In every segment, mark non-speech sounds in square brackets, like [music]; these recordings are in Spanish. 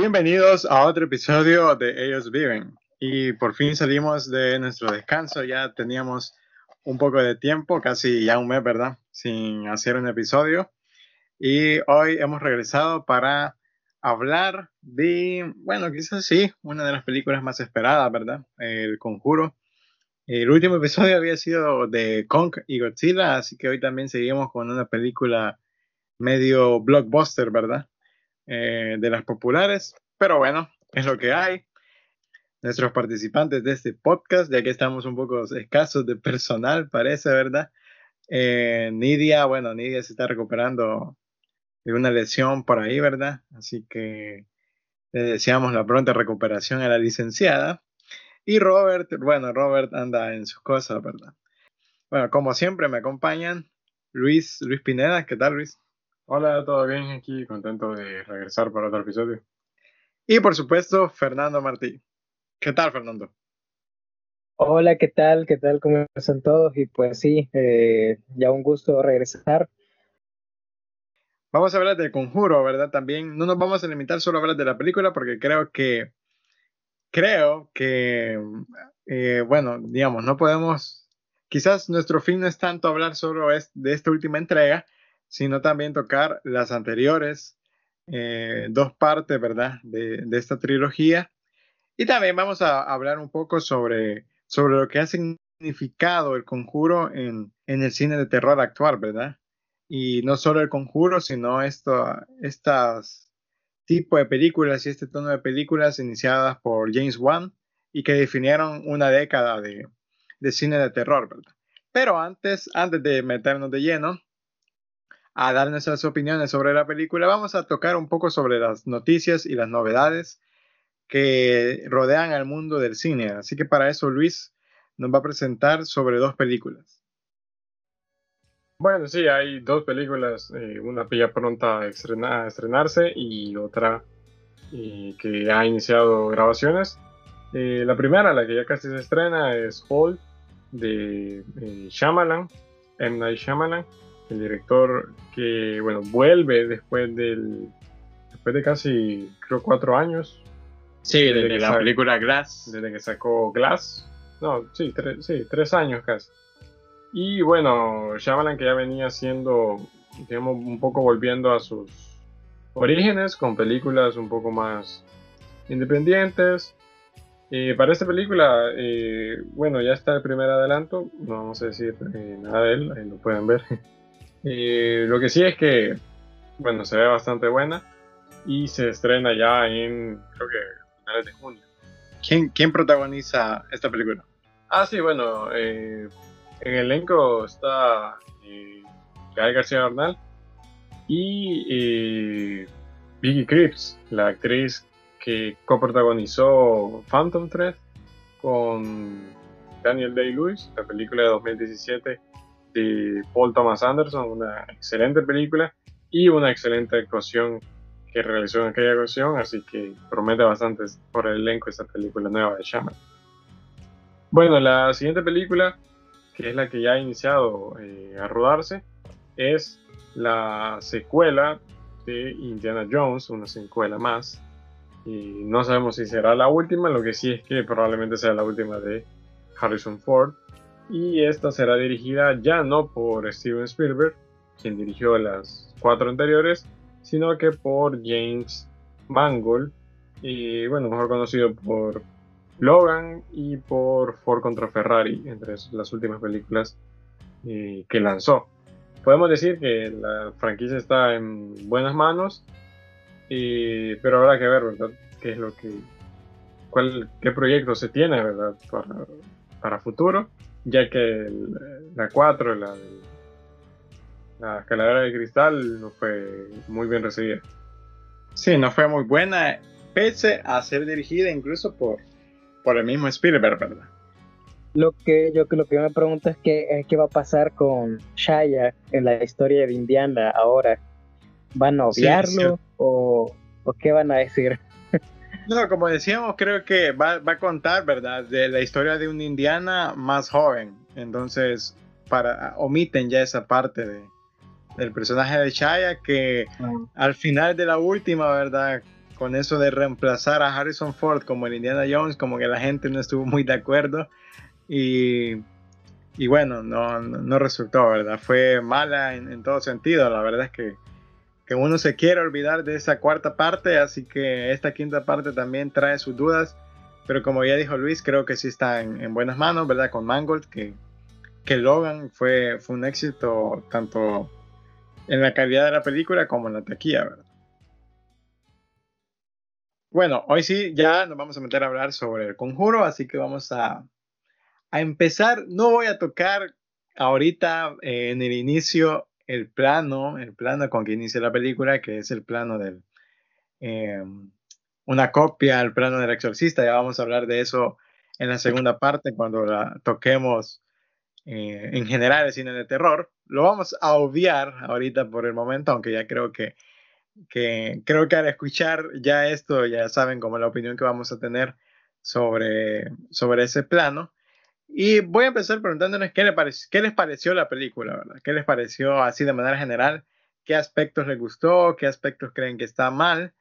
Bienvenidos a otro episodio de Ellos Viven. Y por fin salimos de nuestro descanso. Ya teníamos un poco de tiempo, casi ya un mes, ¿verdad? Sin hacer un episodio. Y hoy hemos regresado para hablar de, bueno, quizás sí, una de las películas más esperadas, ¿verdad? El Conjuro. El último episodio había sido de Kong y Godzilla, así que hoy también seguimos con una película medio blockbuster, ¿verdad? Eh, de las populares, pero bueno, es lo que hay. Nuestros participantes de este podcast, ya que estamos un poco escasos de personal, parece, ¿verdad? Eh, Nidia, bueno, Nidia se está recuperando de una lesión por ahí, ¿verdad? Así que le deseamos la pronta recuperación a la licenciada. Y Robert, bueno, Robert anda en sus cosas, ¿verdad? Bueno, como siempre me acompañan Luis, Luis Pineda, ¿qué tal Luis? Hola, ¿todo bien? Aquí contento de regresar para otro episodio. Y por supuesto, Fernando Martí. ¿Qué tal, Fernando? Hola, ¿qué tal? ¿Qué tal? ¿Cómo están todos? Y pues sí, eh, ya un gusto regresar. Vamos a hablar del conjuro, ¿verdad? También no nos vamos a limitar solo a hablar de la película porque creo que, creo que, eh, bueno, digamos, no podemos, quizás nuestro fin no es tanto hablar solo de esta última entrega, sino también tocar las anteriores eh, dos partes, ¿verdad?, de, esta trilogía. Y también vamos a hablar un poco sobre, sobre lo que ha significado el conjuro en, el cine de terror actual, ¿verdad? Y no solo el conjuro, sino esto, estas tipo de películas y este tono de películas iniciadas por James Wan y que definieron una década de, de cine de terror, ¿verdad? Pero antes, antes de meternos de lleno, a dar nuestras opiniones sobre la película, vamos a tocar un poco sobre las noticias y las novedades que rodean al mundo del cine. Así que para eso Luis nos va a presentar sobre dos películas. Bueno, sí, hay dos películas, eh, una ya pronta a, estrenarse y otra eh, que ha iniciado grabaciones. Eh, la primera, la que ya casi se estrena, es Hall de Shyamalan, M. Night Shyamalan el director que, bueno, vuelve después del, después de casi, creo, cuatro años. Sí, desde, la película Glass. Desde que sacó Glass. No, sí, sí, tres años casi. Y bueno, Shyamalan que ya venía siendo, digamos, un poco volviendo a sus orígenes con películas un poco más independientes. Y para esta película, eh, bueno, ya está el primer adelanto, no vamos a decir eh, nada de él, ahí lo pueden ver. [laughs] Eh, lo que sí es que, bueno, se ve bastante buena y se estrena ya en, creo que, finales de junio. ¿Quién, quién protagoniza esta película? Ah, sí, bueno, eh, en el elenco está eh, Gael García Bernal y eh, Vicky Cripps, la actriz que coprotagonizó Phantom Thread con Daniel Day-Lewis, la película de 2017 de Paul Thomas Anderson, una excelente película y una excelente actuación que realizó en aquella ocasión, así que promete bastante por el elenco esta película nueva de Shaman. Bueno, la siguiente película, que es la que ya ha iniciado eh, a rodarse, es la secuela de Indiana Jones, una secuela más. Y no sabemos si será la última, lo que sí es que probablemente sea la última de Harrison Ford y esta será dirigida ya no por Steven Spielberg, quien dirigió las cuatro anteriores, sino que por James Mangold, y bueno, mejor conocido por Logan y por Ford contra Ferrari, entre las últimas películas eh, que lanzó. Podemos decir que la franquicia está en buenas manos, pero habrá que ver. ¿Qué es lo que, qué proyecto se tiene. Para, para futuro ya que la 4, la, la escaladera de cristal, no fue muy bien recibida. Sí, no fue muy buena, pese a ser dirigida incluso por, por el mismo Spielberg, ¿verdad? Lo que yo lo que me pregunto es qué, qué va a pasar con Shaya en la historia de Indiana ahora. ¿Van a obviarlo o, o qué van a decir? No, como decíamos, creo que va, a contar, ¿verdad? De la historia de un Indiana más joven. Entonces, para omiten ya esa parte del personaje de Shaya que ah. al final de la última, ¿verdad? con eso de reemplazar a Harrison Ford como el Indiana Jones, como que la gente no estuvo muy de acuerdo y, y bueno, no, no, resultó, ¿verdad? Fue mala en, en, todo sentido, la verdad es que, que uno se quiere olvidar de esa cuarta parte, así que esta quinta parte también trae sus dudas, pero como ya dijo Luis, creo que sí está en, en buenas manos, ¿verdad? Con Mangold, que, que Logan fue, fue un éxito tanto en la calidad de la película como en la taquilla, ¿verdad? Bueno, hoy sí ya nos vamos a meter a hablar sobre el conjuro, así que vamos a, a empezar. No voy a tocar ahorita eh, en el inicio el plano, el plano con que inicia la película, que es el plano del... Eh, una copia al plano del exorcista, ya vamos a hablar de eso en la segunda parte cuando la toquemos eh, en general el cine de terror. Lo vamos a obviar ahorita por el momento, aunque ya creo que que creo que al escuchar ya esto ya saben como la opinión que vamos a tener sobre, sobre ese plano. Y voy a empezar preguntándoles qué, qué les pareció la película, ¿verdad? ¿Qué les pareció así de manera general? ¿Qué aspectos les gustó? ¿Qué aspectos creen que está mal?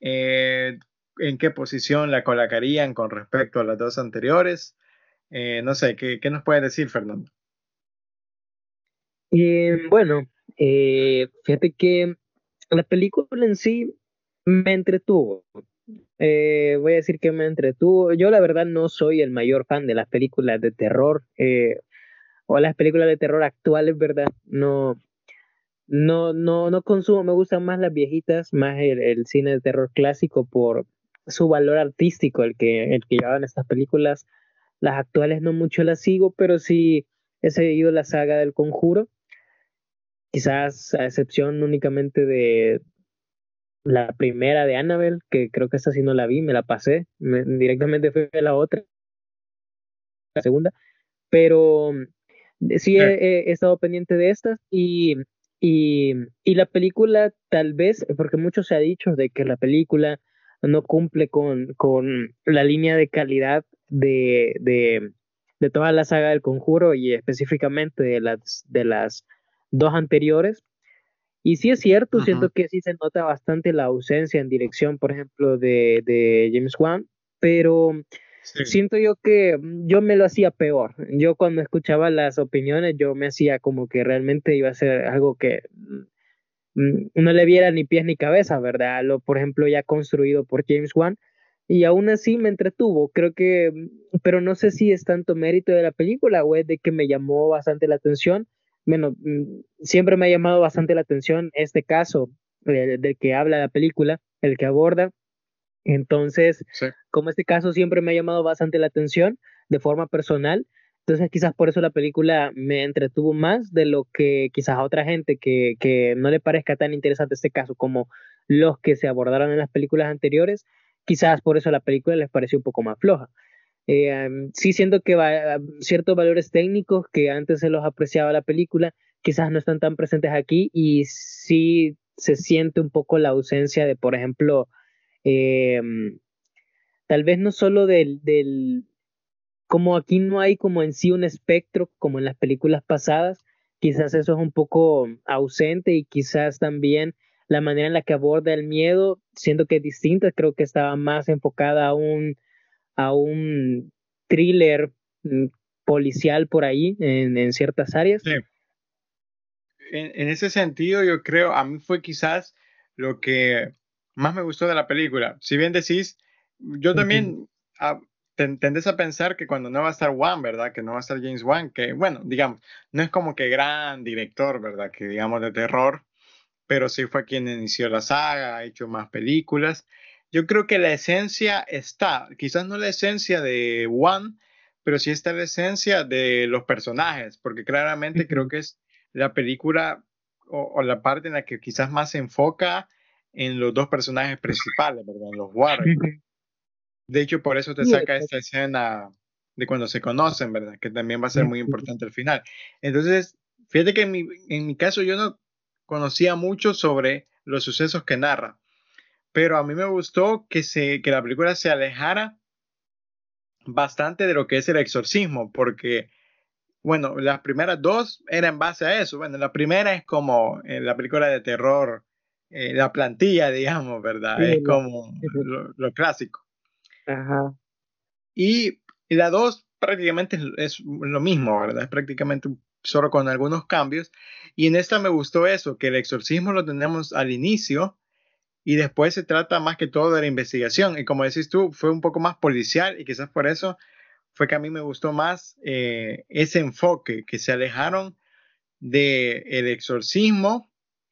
Eh, ¿En qué posición la colocarían con respecto a las dos anteriores? Eh, no sé, ¿qué, ¿qué, nos puede decir, Fernando? Eh, bueno, fíjate que la película en sí me entretuvo. Eh, voy a decir que me entretuvo. Yo la verdad no soy el mayor fan de las películas de terror eh, o las películas de terror actuales, ¿verdad? No, no, no, no consumo. Me gustan más las viejitas, más el, cine de terror clásico por su valor artístico, el que, el que llevaban estas películas. Las actuales no mucho las sigo, pero sí he seguido la saga del Conjuro quizás a excepción únicamente de la primera de Annabelle, que creo que esa sí no la vi, me la pasé, directamente fue la otra, la segunda, pero mm, sí he, estado pendiente de estas y, y, y, la película tal vez, porque mucho se ha dicho de que la película no cumple con, con la línea de calidad de, de, de toda la saga del conjuro y específicamente de las, de las dos anteriores. Y sí es cierto, siento que sí se nota bastante la ausencia en dirección, por ejemplo, de, de James Wan, pero siento yo que yo me lo hacía peor. Yo cuando escuchaba las opiniones, yo me hacía como que realmente iba a ser algo que mm, no le viera ni pies ni cabeza, ¿verdad? Lo, por ejemplo, ya construido por James Wan. Y aún así me entretuvo, creo que, pero no sé si es tanto mérito de la película o es de que me llamó bastante la atención bueno, mm, siempre me ha llamado bastante la atención este caso eh, del que habla la película, el que aborda. Entonces, como este caso siempre me ha llamado bastante la atención de forma personal, entonces quizás por eso la película me entretuvo más de lo que quizás a otra gente que, que no le parezca tan interesante este caso como los que se abordaron en las películas anteriores, quizás por eso la película les pareció un poco más floja. Eh, sí siento que ciertos valores técnicos que antes se los apreciaba la película, quizás no están tan presentes aquí y sí se siente un poco la ausencia de, por ejemplo, eh, tal vez no solo del, del, como aquí no hay como en sí un espectro como en las películas pasadas, quizás eso es un poco ausente y quizás también la manera en la que aborda el miedo, siento que es distinta, creo que estaba más enfocada a un a un thriller mm, policial por ahí en, ciertas áreas. Sí. En, ese sentido, yo creo, a mí fue quizás lo que más me gustó de la película. Si bien decís, yo también uh tendés a pensar que cuando no va a estar Wan, ¿verdad? Que no va a estar James Wan, que bueno, digamos, no es como que gran director, ¿verdad? Que digamos de terror, pero sí fue quien inició la saga, ha hecho más películas yo creo que la esencia está, quizás no la esencia de One, pero sí está la esencia de los personajes, porque claramente creo que es la película o, la parte en la que quizás más se enfoca en los dos personajes principales, ¿verdad? En los Warren. De hecho, por eso te saca esta escena de cuando se conocen, ¿verdad? Que también va a ser muy importante al final. Entonces, fíjate que en mi, en mi caso yo no conocía mucho sobre los sucesos que narra pero a mí me gustó que, se, que la película se alejara bastante de lo que es el exorcismo, porque, bueno, las primeras dos eran en base a eso. Bueno, la primera es como en la película de terror eh, la plantilla, digamos, ¿verdad? es como lo, clásico. Ajá. Y, la 2 prácticamente es, lo mismo, ¿verdad? Es prácticamente solo con algunos cambios. Y en esta me gustó eso, que el exorcismo lo tenemos al inicio y después se trata más que todo de la investigación. Y como decís tú, fue un poco más policial y quizás por eso fue que a mí me gustó más eh, ese enfoque, que se alejaron del el exorcismo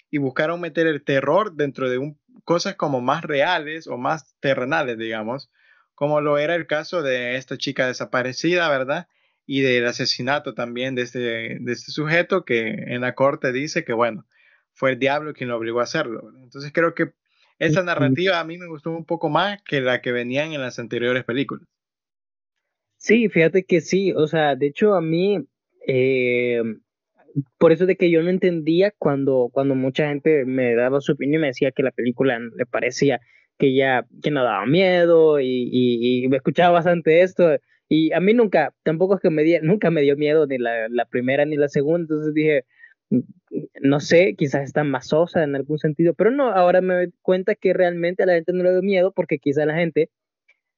y buscaron meter el terror dentro de cosas como más reales o más terrenales, digamos, como lo era el caso de esta chica desaparecida, ¿verdad? Y del asesinato también de este, de este sujeto que en la corte dice que, bueno, fue el diablo quien lo obligó a hacerlo. Entonces creo que esa narrativa a mí me gustó un poco más que la que venían en las anteriores películas. Sí, fíjate que sí, o sea, de hecho a mí, eh, por eso de que yo no entendía cuando, cuando mucha gente me daba su opinión y me decía que la película le parecía que ya que no daba miedo y, y, me escuchaba bastante esto y a mí nunca, tampoco es que me dio, nunca me dio miedo ni la, la primera ni la segunda, entonces dije, no sé, quizás está más sosa en algún sentido, pero no, ahora me doy cuenta que realmente a la gente no le dio miedo porque quizás la gente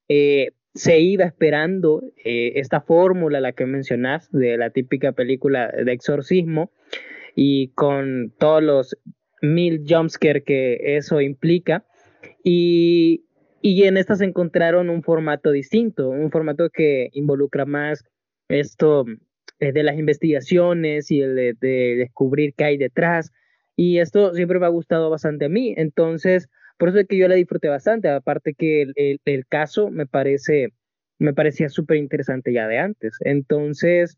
eh, se iba esperando eh, esta fórmula, la que mencionas, de la típica película de exorcismo, y con todos los mil jumpscares que eso implica. Y, y en estas encontraron un formato distinto, un formato que involucra más esto eh, de las investigaciones y el de, de, descubrir qué hay detrás. Y esto siempre me ha gustado bastante a mí. Entonces, por eso es que yo la disfruté bastante, aparte que el, el, caso me parece, me parecía súper interesante ya de antes. Entonces,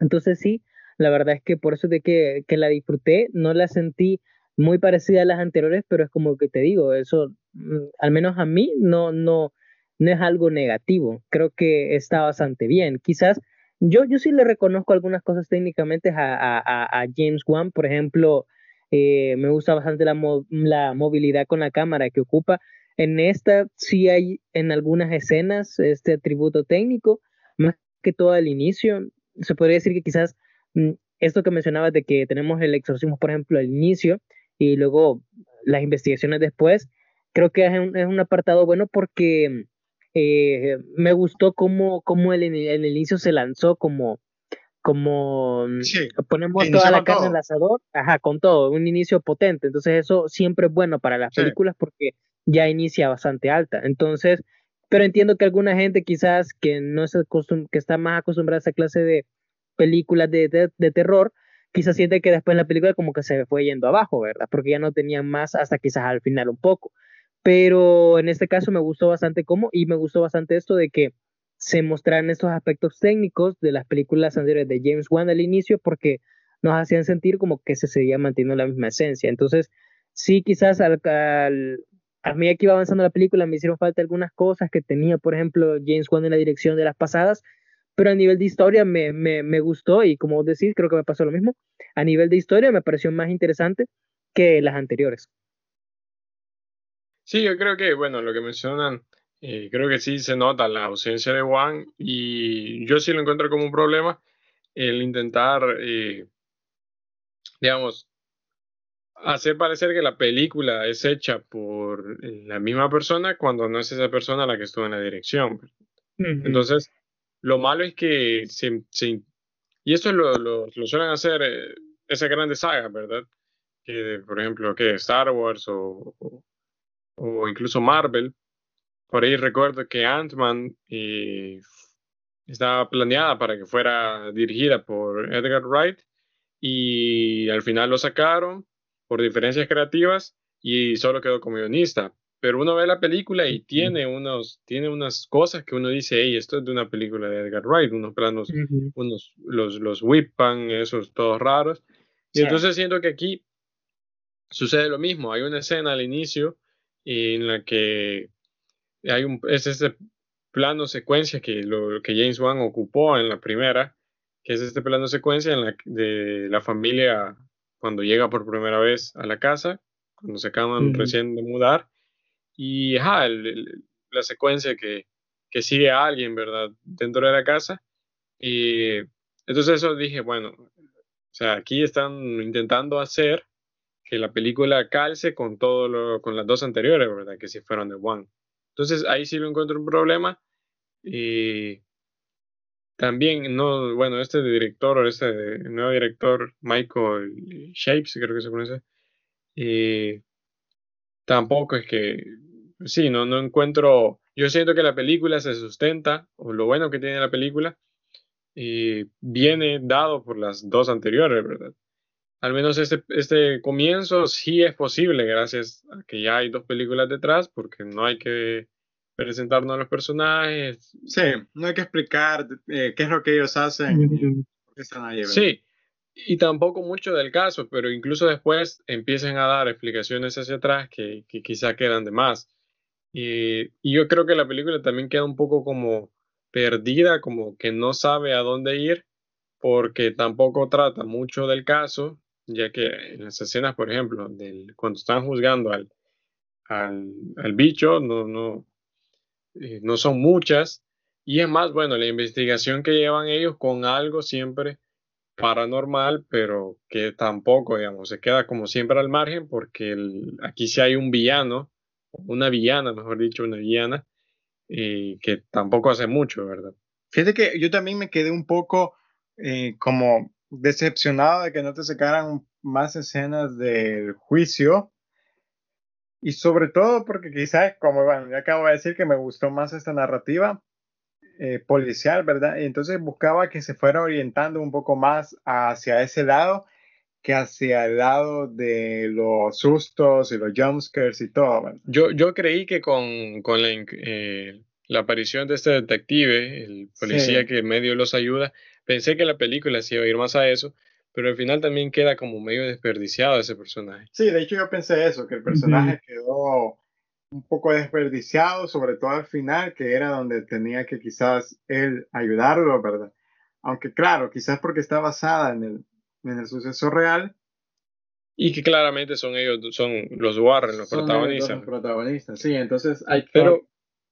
entonces sí, la verdad es que por eso de que, que, la disfruté, no la sentí muy parecida a las anteriores, pero es como que te digo, eso, mm, al menos a mí, no, no, no es algo negativo. Creo que está bastante bien. Quizás yo, yo sí le reconozco algunas cosas técnicamente a, a, James Wan, por ejemplo, eh, me gusta bastante la, la, movilidad con la cámara que ocupa. En esta sí hay en algunas escenas este atributo técnico, más que todo al inicio. Se podría decir que quizás mm, esto que mencionabas de que tenemos el exorcismo, por ejemplo, al inicio y luego las investigaciones después, creo que es un, es un apartado bueno porque eh, me gustó cómo, cómo el, en el inicio se lanzó como como mm, ponemos toda la carne en el asador, ajá, con todo, un inicio potente. Entonces eso siempre es bueno para las películas porque ya inicia bastante alta. Entonces, pero entiendo que alguna gente quizás que no es que está más acostumbrada a esa clase de películas de, de, terror, quizás siente que después la película como que se fue yendo abajo, ¿verdad? Porque ya no tenían más hasta quizás al final un poco. Pero en este caso me gustó bastante cómo y me gustó bastante esto de que se mostraran estos aspectos técnicos de las películas anteriores de James Wan al inicio porque nos hacían sentir como que se seguía manteniendo la misma esencia. Entonces, sí, quizás al, a medida que iba avanzando la película me hicieron falta algunas cosas que tenía, por ejemplo, James Wan en la dirección de las pasadas, pero a nivel de historia me, me, me gustó y como vos decís, creo que me pasó lo mismo. A nivel de historia me pareció más interesante que las anteriores. Sí, yo creo que, bueno, lo que mencionan eh, creo que sí se nota la ausencia de Juan y yo sí lo encuentro como un problema el intentar, eh, digamos, hacer parecer que la película es hecha por la misma persona cuando no es esa persona la que estuvo en la dirección. Entonces, lo malo es que se, y esto lo, lo, lo suelen hacer eh, esas grandes sagas, ¿verdad? Que, por ejemplo, que Star Wars o, o incluso Marvel, por ahí recuerdo que Ant-Man eh, estaba planeada para que fuera dirigida por Edgar Wright y al final lo sacaron por diferencias creativas y solo quedó como guionista. Pero uno ve la película y tiene, unos, tiene unas cosas que uno dice, hey, esto es de una película de Edgar Wright, unos planos, unos, los, los whip-pan, esos todos raros. Y entonces siento que aquí sucede lo mismo. Hay una escena al inicio en la que hay un, es este plano secuencia que, lo, que James Wan ocupó en la primera, que es este plano secuencia en la, de la familia cuando llega por primera vez a la casa, cuando se acaban recién de mudar, y ajá, la secuencia que, que sigue a alguien, ¿verdad?, dentro de la casa. Y entonces eso dije, bueno, o sea, aquí están intentando hacer que la película calce con todo lo, con las dos anteriores, ¿verdad? Que si fueron de One. Entonces ahí sí lo encuentro un problema. Y también, no, bueno, este director, o este nuevo director, Michael Shapes, creo que se pronuncia, y tampoco es que, sí, no, no encuentro, yo siento que la película se sustenta, o lo bueno que tiene la película, y viene dado por las dos anteriores, ¿verdad? Al menos este, este comienzo sí es posible gracias a que ya hay dos películas detrás, porque no hay que presentarnos a los personajes. Sí, no hay que explicar eh, qué es lo que ellos hacen. sí, y tampoco mucho del caso, pero incluso después empiezan a dar explicaciones hacia atrás que, que quizá quedan de más. Y, y, yo creo que la película también queda un poco como perdida, como que no sabe a dónde ir, porque tampoco trata mucho del caso, ya que en las escenas, por ejemplo, del, cuando están juzgando al, al, al bicho, no, no, eh, no son muchas. Y es más, bueno, la investigación que llevan ellos con algo siempre paranormal, pero que tampoco, digamos, se queda como siempre al margen porque aquí sí hay un villano, una villana, mejor dicho, una villana, eh, que tampoco hace mucho, ¿verdad? Fíjate que yo también me quedé un poco eh, como decepcionado de que no te sacaran más escenas del juicio, y sobre todo porque quizás, como bueno, ya acabo de decir que me gustó más esta narrativa eh, policial, ¿verdad? Y entonces buscaba que se fuera orientando un poco más hacia ese lado que hacia el lado de los sustos y los jumpscares y todo. ¿verdad? Yo, yo creí que con, con la, eh, la, aparición de este detective, el policía que en medio los ayuda, pensé que la película se iba a ir más a eso, pero al final también queda como medio desperdiciado ese personaje. Sí, de hecho yo pensé eso, que el personaje quedó un poco desperdiciado, sobre todo al final, que era donde tenía que quizás él ayudarlo, ¿verdad? Aunque claro, quizás porque está basada en el, en el suceso real. Y que claramente son ellos, son los Warren, los protagonistas. Los protagonistas, sí, entonces hay Pero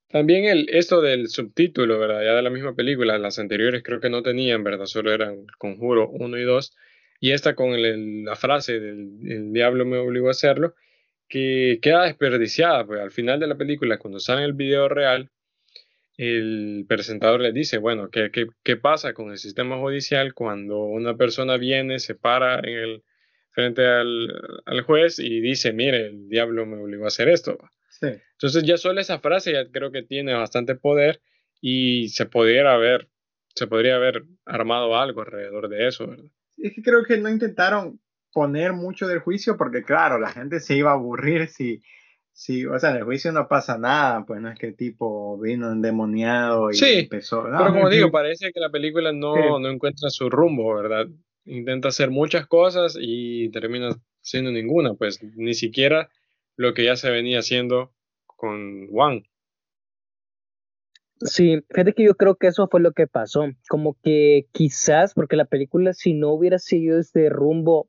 también el, esto del subtítulo, ¿verdad? Ya de la misma película, las anteriores creo que no tenían, ¿verdad? Solo eran Conjuro 1 y 2 y esta con la frase del diablo me obligó a hacerlo, que queda desperdiciada, pues al final de la película, cuando sale el video real, el presentador le dice, bueno, ¿qué, qué, pasa con el sistema judicial cuando una persona viene, se para en el, frente al, al juez y dice, mire, el diablo me obligó a hacer esto? Entonces ya solo esa frase ya creo que tiene bastante poder y se pudiera haber, se podría haber armado algo alrededor de eso, ¿verdad? es que creo que no intentaron poner mucho del juicio porque claro, la gente se iba a aburrir si, si o sea, en el juicio no pasa nada, pues no es que el tipo vino endemoniado y empezó. pero como digo, parece que la película no, no encuentra su rumbo, ¿verdad? Intenta hacer muchas cosas y termina siendo ninguna, pues ni siquiera lo que ya se venía haciendo con Juan. Sí, fíjate que yo creo que eso fue lo que pasó, como que quizás, porque la película si no hubiera seguido este rumbo,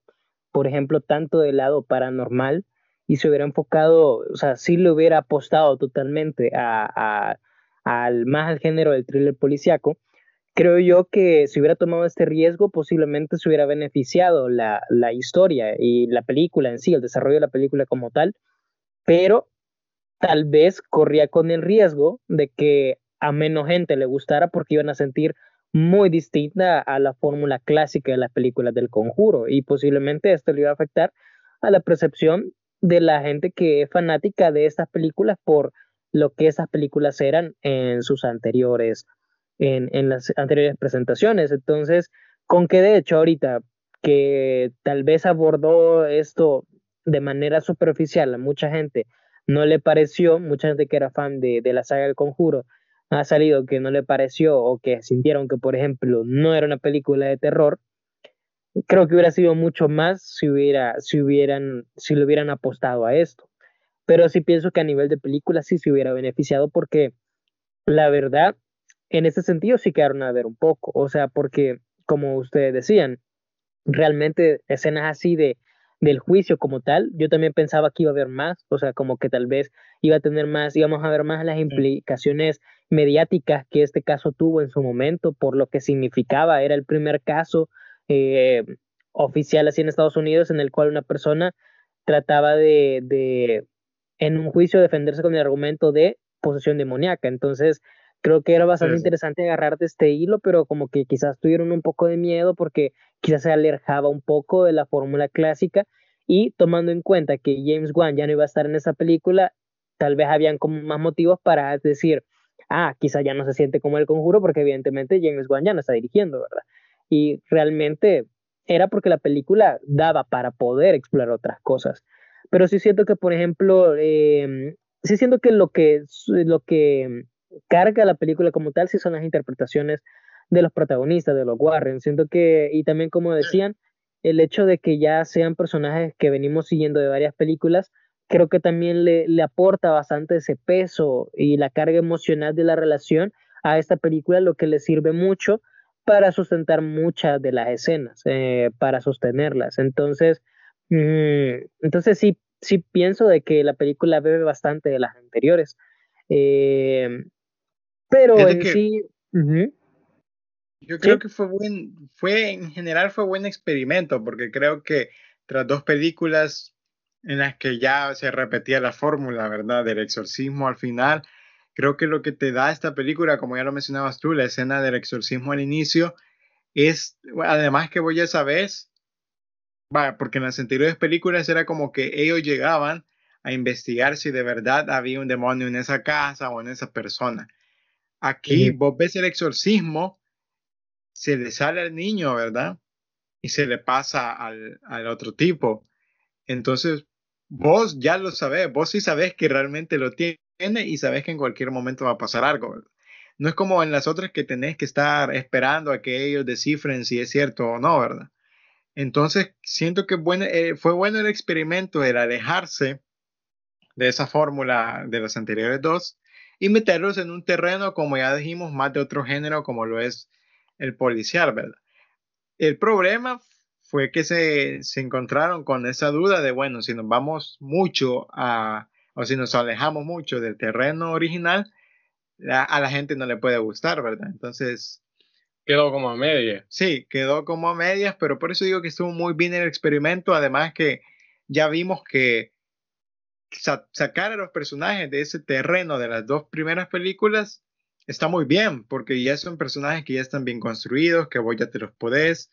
por ejemplo, tanto del lado paranormal, y se hubiera enfocado, o sea, si le hubiera apostado totalmente a, al más al género del thriller policiaco, creo yo que si hubiera tomado este riesgo, posiblemente se hubiera beneficiado la, la historia y la película en sí, el desarrollo de la película como tal, pero tal vez corría con el riesgo de que a menos gente le gustara porque iban a sentir muy distinta a la fórmula clásica de las películas del conjuro y posiblemente esto le iba a afectar a la percepción de la gente que es fanática de estas películas por lo que esas películas eran en sus anteriores, en, en las anteriores presentaciones. Entonces, con que de hecho ahorita que tal vez abordó esto de manera superficial a mucha gente no le pareció, mucha gente que era fan de, de la saga del conjuro, ha salido que no le pareció o que sintieron que, por ejemplo, no era una película de terror, creo que hubiera sido mucho más si hubiera, si hubieran, si le hubieran apostado a esto. Pero sí pienso que a nivel de película sí se hubiera beneficiado porque la verdad, en ese sentido sí quedaron a ver un poco. O sea, porque, como ustedes decían, realmente escenas así de del juicio como tal, yo también pensaba que iba a haber más, o sea, como que tal vez iba a tener más, íbamos a ver más las implicaciones mediáticas que este caso tuvo en su momento, por lo que significaba, era el primer caso eh, oficial así en Estados Unidos en el cual una persona trataba de, de, en un juicio, defenderse con el argumento de posesión demoníaca. Entonces, creo que era bastante interesante agarrar de este hilo, pero como que quizás tuvieron un poco de miedo porque quizás se alejaba un poco de la fórmula clásica y tomando en cuenta que James Wan ya no iba a estar en esa película, tal vez habían como más motivos para decir, ah, quizás ya no se siente como el conjuro porque evidentemente James Wan ya no está dirigiendo, ¿verdad? Y realmente era porque la película daba para poder explorar otras cosas. Pero sí siento que, por ejemplo, eh, sí siento que lo que, lo que carga la película como tal sí son las interpretaciones de los protagonistas, de los Warren. Siento que, y también como decían, el hecho de que ya sean personajes que venimos siguiendo de varias películas, creo que también le, le aporta bastante ese peso y la carga emocional de la relación a esta película, lo que le sirve mucho para sustentar muchas de las escenas, eh, para sostenerlas. Entonces, mm, entonces sí, sí pienso de que la película bebe bastante de las anteriores. Eh, pero en sí. Yo creo que fue buen, fue en general fue buen experimento, porque creo que tras dos películas en las que ya se repetía la fórmula, ¿verdad? Del exorcismo al final, creo que lo que te da esta película, como ya lo mencionabas tú, la escena del exorcismo al inicio, es, además que voy a saber, va, porque en las anteriores películas era como que ellos llegaban a investigar si de verdad había un demonio en esa casa o en esa persona. Aquí vos ves el exorcismo, se le sale al niño, ¿verdad? Y se le pasa al, otro tipo. Entonces, vos ya lo sabés, vos sí sabés que realmente lo tiene y sabés que en cualquier momento va a pasar algo. No es como en las otras que tenés que estar esperando a que ellos descifren si es cierto o no, ¿verdad? Entonces, siento que bueno, eh, fue bueno el experimento, el alejarse de esa fórmula de las anteriores dos y meterlos en un terreno, como ya dijimos, más de otro género como lo es el policial, ¿verdad? El problema fue que se, se encontraron con esa duda de, bueno, si nos vamos mucho a, o si nos alejamos mucho del terreno original, a la gente no le puede gustar, ¿verdad? Entonces... Quedó como a medias. Sí, quedó como a medias, pero por eso digo que estuvo muy bien el experimento, además que ya vimos que sacar a los personajes de ese terreno de las dos primeras películas está muy bien, porque ya son personajes que ya están bien construidos, que vos ya te los podés,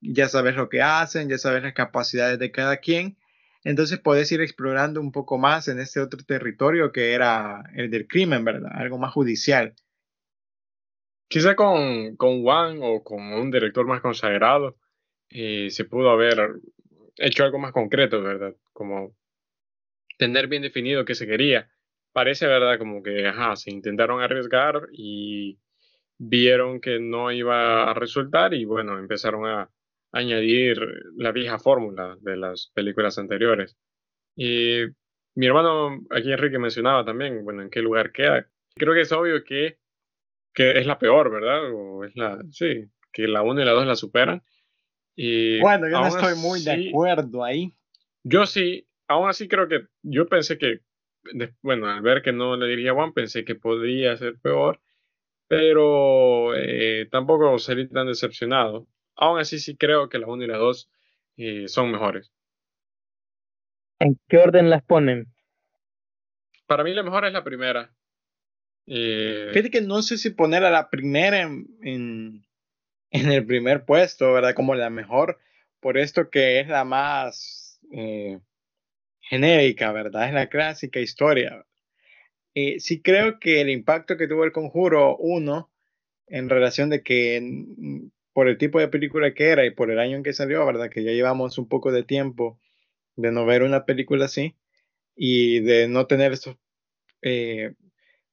ya sabes lo que hacen, ya sabes las capacidades de cada quien. Entonces podés ir explorando un poco más en este otro territorio que era el del crimen, ¿verdad? Algo más judicial. Quizá con, con Juan o con un director más consagrado eh, se pudo haber hecho algo más concreto, ¿verdad? Como tener bien definido qué se quería. Parece, ¿verdad? Como que, ajá, se intentaron arriesgar y vieron que no iba a resultar y bueno, empezaron a añadir la vieja fórmula de las películas anteriores. Y mi hermano aquí Enrique mencionaba también, bueno, en qué lugar queda. Creo que es obvio que, que es la peor, ¿verdad? O es la, sí, que la 1 y la 2 la superan. Y bueno, yo no estoy muy de acuerdo ahí. Yo sí, aún así creo que yo pensé que, bueno, al ver que no le diría Juan, pensé que podría ser peor, pero eh, tampoco sería tan decepcionado. Aún así sí creo que la 1 y la 2 eh, son mejores. ¿En qué orden las ponen? Para mí la mejor es la primera. Eh, Fíjate que no sé si poner a la primera en, en, en, el primer puesto, ¿verdad? Como la mejor, por esto que es la más eh, genérica, ¿verdad? Es la clásica historia. Eh, sí creo que el impacto que tuvo el Conjuro 1 en relación de que por el tipo de película que era y por el año en que salió, ¿verdad? Que ya llevamos un poco de tiempo de no ver una película así y de no tener estos eh,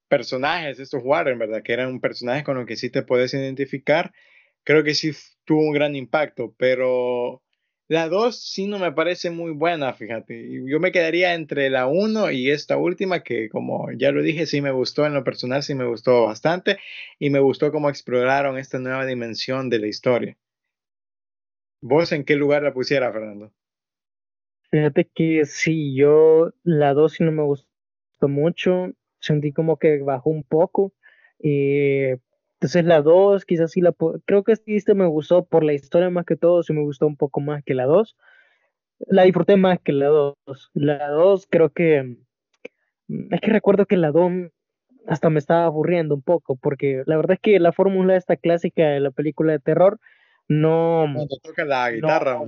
personajes, estos Warren, ¿verdad? Que eran un personaje con los que sí te puedes identificar. Creo que sí tuvo un gran impacto, pero la 2 sí no me parece muy buena, fíjate. Yo me quedaría entre la 1 y esta última, que como ya lo dije, sí me gustó en lo personal, sí me gustó bastante y me gustó cómo exploraron esta nueva dimensión de la historia. ¿Vos en qué lugar la pusiera, Fernando? Fíjate que sí, yo la 2 sí no me gustó mucho, sentí como que bajó un poco. Eh, entonces la 2, quizás sí la creo que este me gustó por la historia más que todo, sí me gustó un poco más que la 2. la disfruté más que la 2. La 2 creo que... Mm, es que recuerdo que la 2 hasta me estaba aburriendo un poco, porque la verdad es que la fórmula esta clásica de la película de terror no... Cuando toca la guitarra.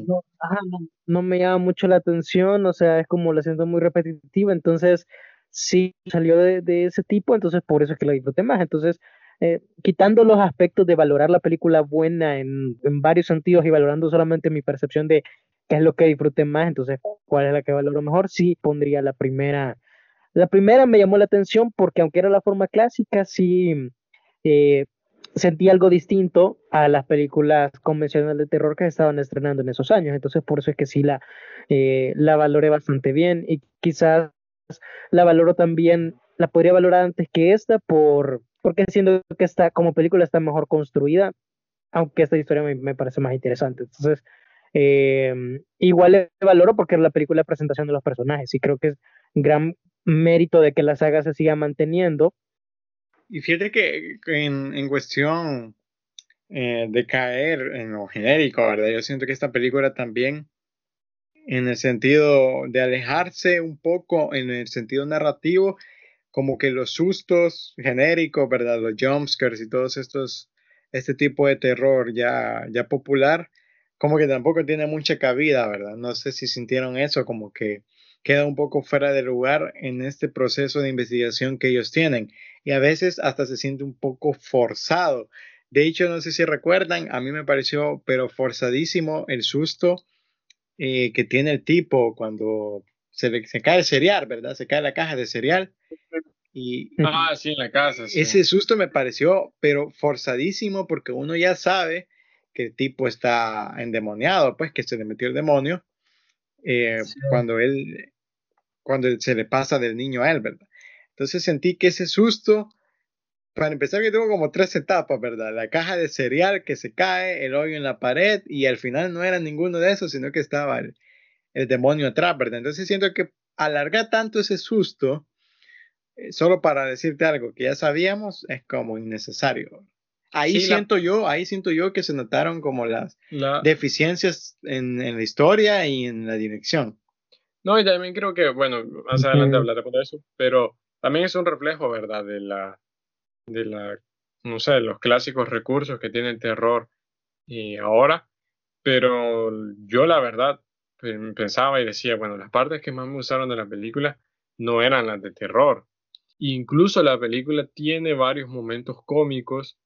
No, me llama mucho la atención, o sea, es como la siento muy repetitiva, entonces sí salió de, de ese tipo, entonces por eso es que la disfruté más. Entonces, eh, quitando los aspectos de valorar la película buena en, en, varios sentidos y valorando solamente mi percepción de qué es lo que disfruté más, entonces cuál es la que valoro mejor, sí pondría la primera. La primera me llamó la atención porque aunque era la forma clásica, sí eh, sentí algo distinto a las películas convencionales de terror que estaban estrenando en esos años. Entonces, por eso es que sí la, eh, la valoré bastante bien y quizás la valoro también, la podría valorar antes que esta por, porque siento que esta, como película está mejor construida, aunque esta historia me, parece más interesante. Entonces, eh, igual le valoro porque es la película de presentación de los personajes y creo que es gran mérito de que la saga se siga manteniendo y fíjate que en, en cuestión eh, de caer en lo genérico, ¿verdad? Yo siento que esta película también, en el sentido de alejarse un poco, en el sentido narrativo, como que los sustos genéricos, ¿verdad? Los jumpscares y todos estos, este tipo de terror ya, ya popular, como que tampoco tiene mucha cabida, ¿verdad? No sé si sintieron eso, como que queda un poco fuera de lugar en este proceso de investigación que ellos tienen y a veces hasta se siente un poco forzado. De hecho, no sé si recuerdan, a mí me pareció pero forzadísimo el susto eh, que tiene el tipo cuando se, se cae el cereal, ¿verdad? Se cae la caja de cereal. Y, ah, sí, en la casa. Ese susto me pareció, pero forzadísimo, porque uno ya sabe que el tipo está endemoniado, pues que se le metió el demonio eh, cuando él, cuando se le pasa del niño a él, ¿verdad? Entonces sentí que ese susto, para empezar que tuvo como tres etapas, ¿verdad? La caja de cereal que se cae, el hoyo en la pared y al final no era ninguno de esos, sino que estaba el, demonio atrás, ¿verdad? Entonces siento que alargar tanto ese susto, eh, solo para decirte algo que ya sabíamos, es como innecesario. Ahí siento yo, ahí siento yo que se notaron como las deficiencias en, la historia y en la dirección. No, y también creo que, bueno, más adelante hablaremos de eso, pero también es un reflejo, ¿verdad? De la, de la, no sé, los clásicos recursos que tiene el terror y ahora, pero yo la verdad pensaba y decía, bueno, las partes que más me usaron de la película no eran las de terror. Incluso la película tiene varios momentos cómicos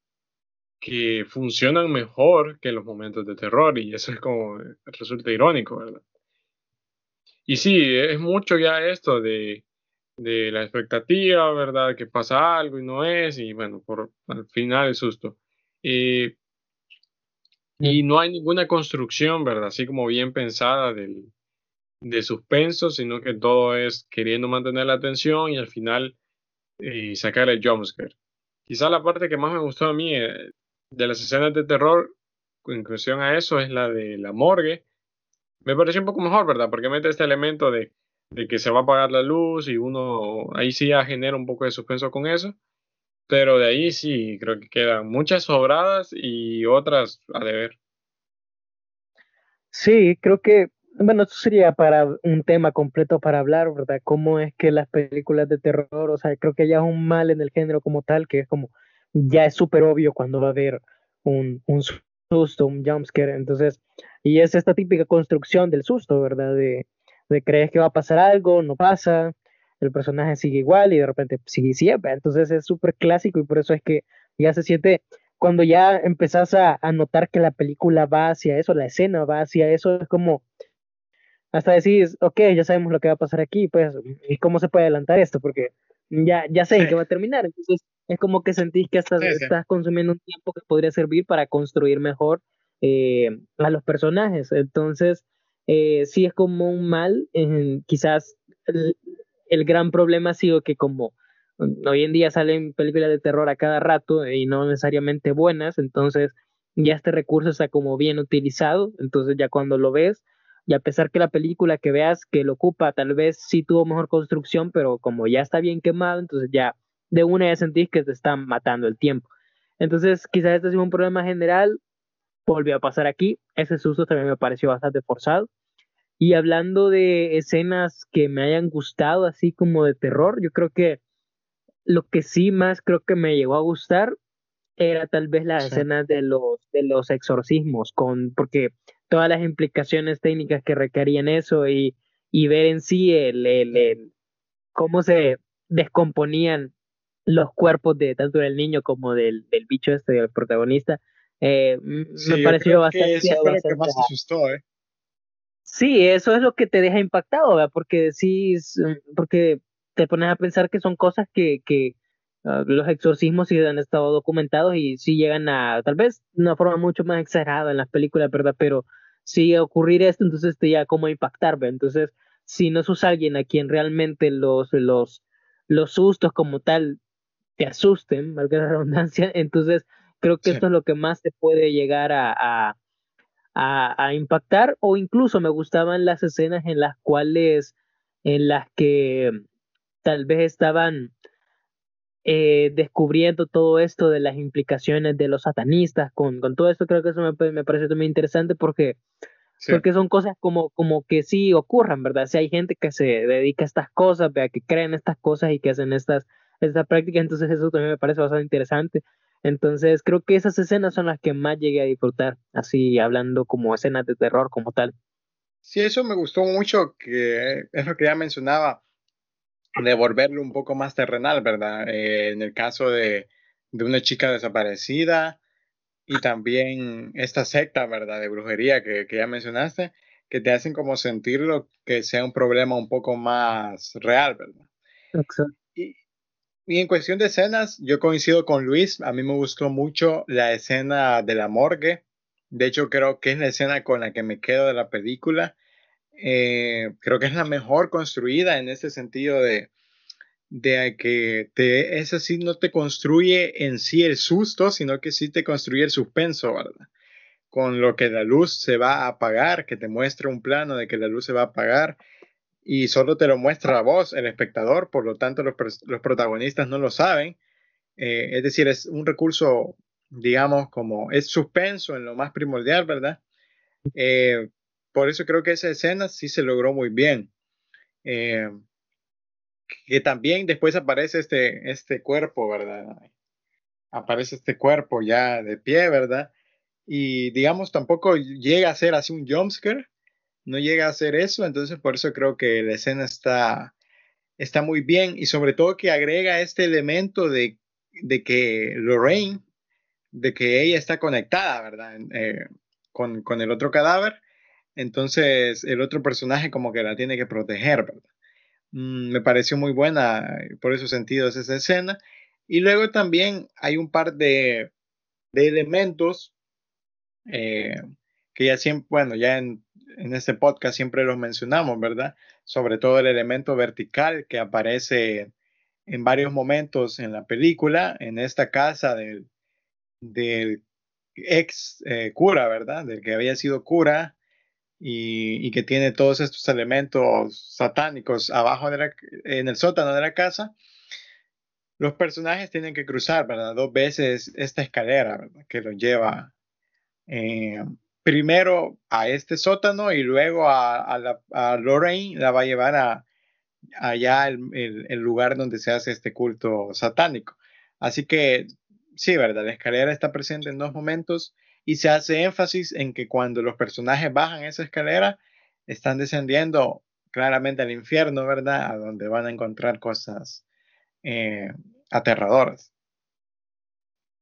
que funcionan mejor que los momentos de terror y eso es como resulta irónico, ¿verdad? Y sí, es mucho ya esto de, de la expectativa, ¿verdad? Que pasa algo y no es, y bueno, por al final el susto. Y no hay ninguna construcción, ¿verdad? Así como bien pensada del, de suspenso, sino que todo es queriendo mantener la atención y al final eh, sacar el jumpscare. Quizá la parte que más me gustó a mí eh, de las escenas de terror, en cuestión a eso, es la de la morgue. Me pareció un poco mejor, ¿verdad? Porque mete este elemento de, que se va a apagar la luz y uno ahí sí ya genera un poco de suspenso con eso. Pero de ahí sí, creo que quedan muchas sobradas y otras a deber. Sí, creo que, bueno, esto sería para un tema completo para hablar, ¿verdad? Cómo es que las películas de terror, o sea, creo que ya es un mal en el género como tal, que es como ya es súper obvio cuando va a haber un, un susto, un jumpscare. Entonces, y es esta típica construcción del susto, ¿verdad? De, de crees que va a pasar algo, no pasa, el personaje sigue igual y de repente sigue siempre. Entonces es súper clásico y por eso es que ya se siente, cuando ya empezás a, a, notar que la película va hacia eso, la escena va hacia eso, es como, hasta decís, ok, ya sabemos lo que va a pasar aquí, pues, ¿y cómo se puede adelantar esto? Porque ya, ya sé que va a terminar. Entonces, es como que sentís que estás, estás consumiendo un tiempo que podría servir para construir mejor eh, a los personajes. Entonces, eh, sí es como un mal. quizás el, gran problema ha sido que como hoy en día salen películas de terror a cada rato y no necesariamente buenas, entonces ya este recurso está como bien utilizado. Entonces ya cuando lo ves, y a pesar que la película que veas que lo ocupa tal vez sí tuvo mejor construcción, pero como ya está bien quemado, entonces ya de una ya sentís que te están matando el tiempo. Entonces quizás este es un problema general, volvió a pasar aquí, ese susto también me pareció bastante forzado. Y hablando de escenas que me hayan gustado, así como de terror, yo creo que lo que sí más creo que me llegó a gustar era tal vez las escenas de los, de los exorcismos, con, porque todas las implicaciones técnicas que requerían eso y, y ver en sí el, el, cómo se descomponían los cuerpos de tanto del niño como del, del bicho este, del protagonista, eh, me pareció bastante... eso lo que más asustó, ¿eh? Sí, eso es lo que te deja impactado, ¿verdad? Porque decís, porque te pones a pensar que son cosas que, que ah, los exorcismos sí han estado documentados y sí llegan a, tal vez de una forma mucho más exagerada en las películas, ¿verdad? Pero si ocurrir esto, entonces te ya como impactar, ¿verdad? Entonces, si no sos alguien a quien realmente los, los, los sustos como tal te asusten, valga la redundancia, [laughs] entonces creo que esto es lo que más te puede llegar a, a, a, impactar o incluso me gustaban las escenas en las cuales, en las que tal vez estaban eh, descubriendo todo esto de las implicaciones de los satanistas con, con todo esto, creo que eso me, me parece muy interesante porque, porque son cosas como, como que sí ocurran, ¿verdad? Si hay gente que se dedica a estas cosas, vea, que creen estas cosas y que hacen estas, estas prácticas, entonces eso también me parece bastante interesante. Entonces creo que esas escenas son las que más llegué a disfrutar, así hablando como escenas de terror como tal. Sí, eso me gustó mucho, que es lo que ya mencionaba de volverlo un poco más terrenal, ¿verdad? Eh, en el caso de, de, una chica desaparecida y también esta secta, ¿verdad? De brujería que, que ya mencionaste, que te hacen como sentirlo que sea un problema un poco más real, ¿verdad? Exacto. Y, en cuestión de escenas, yo coincido con Luis, a mí me gustó mucho la escena de la morgue, de hecho creo que es la escena con la que me quedo de la película, eh, creo que es la mejor construida en ese sentido de, de que te, esa sí no te construye en sí el susto, sino que sí te construye el suspenso, ¿verdad? Con lo que la luz se va a apagar, que te muestra un plano de que la luz se va a apagar y solo te lo muestra a vos, el espectador, por lo tanto los, los protagonistas no lo saben. Eh, es decir, es un recurso, digamos, como es suspenso en lo más primordial, ¿verdad? Eh, por eso creo que esa escena sí se logró muy bien. Eh, que también después aparece este, este cuerpo, ¿verdad? Aparece este cuerpo ya de pie, ¿verdad? Y digamos, tampoco llega a ser así un jumpscare, no llega a ser eso, entonces por eso creo que la escena está, está muy bien y sobre todo que agrega este elemento de, de que Lorraine, de que ella está conectada, ¿verdad? Eh, con, con el otro cadáver entonces el otro personaje como que la tiene que proteger, ¿verdad? Mm, me pareció muy buena eh, por esos sentidos esa escena. Y luego también hay un par de, de elementos eh, que ya siempre, bueno, ya en, en, este podcast siempre los mencionamos, ¿verdad? Sobre todo el elemento vertical que aparece en varios momentos en la película, en esta casa del, ex eh, cura, ¿verdad? Del que había sido cura y, que tiene todos estos elementos satánicos abajo en el sótano de la casa, los personajes tienen que cruzar, ¿verdad? Dos veces esta escalera, Que los lleva eh, primero a este sótano y luego a, Lorraine la va a llevar a allá el, el, lugar donde se hace este culto satánico. Así que sí, ¿verdad? La escalera está presente en dos momentos y se hace énfasis en que cuando los personajes bajan esa escalera, están descendiendo claramente al infierno, ¿verdad? A donde van a encontrar cosas eh, aterradoras.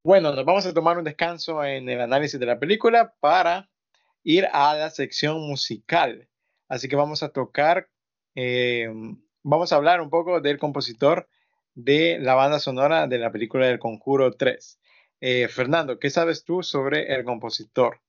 Bueno, nos vamos a tomar un descanso en el análisis de la película para ir a la sección musical. Así que vamos a tocar, eh, vamos a hablar un poco del compositor de la banda sonora de la película del Conjuro 3. Eh, Fernando, ¿qué sabes tú sobre el compositor?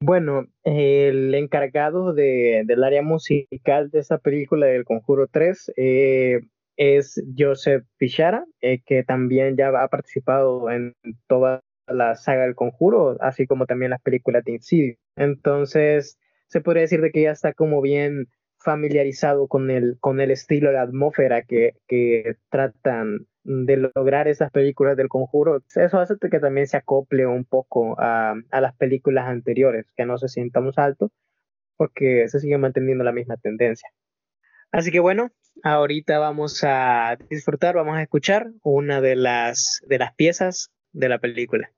Bueno, el encargado de, del área musical de esa película del Conjuro 3 eh, es Joseph Pichara, que también ya ha participado en toda la saga del Conjuro, así como también las películas de Insidio. Entonces, se podría decir de que ya está como bien familiarizado con el, con el estilo, la atmósfera que, que tratan de lograr esas películas del conjuro, eso hace que también se acople un poco a, a las películas anteriores, que no se sienta muy alto, porque se sigue manteniendo la misma tendencia. Así que bueno, ahorita vamos a disfrutar, vamos a escuchar una de las, de las piezas de la película.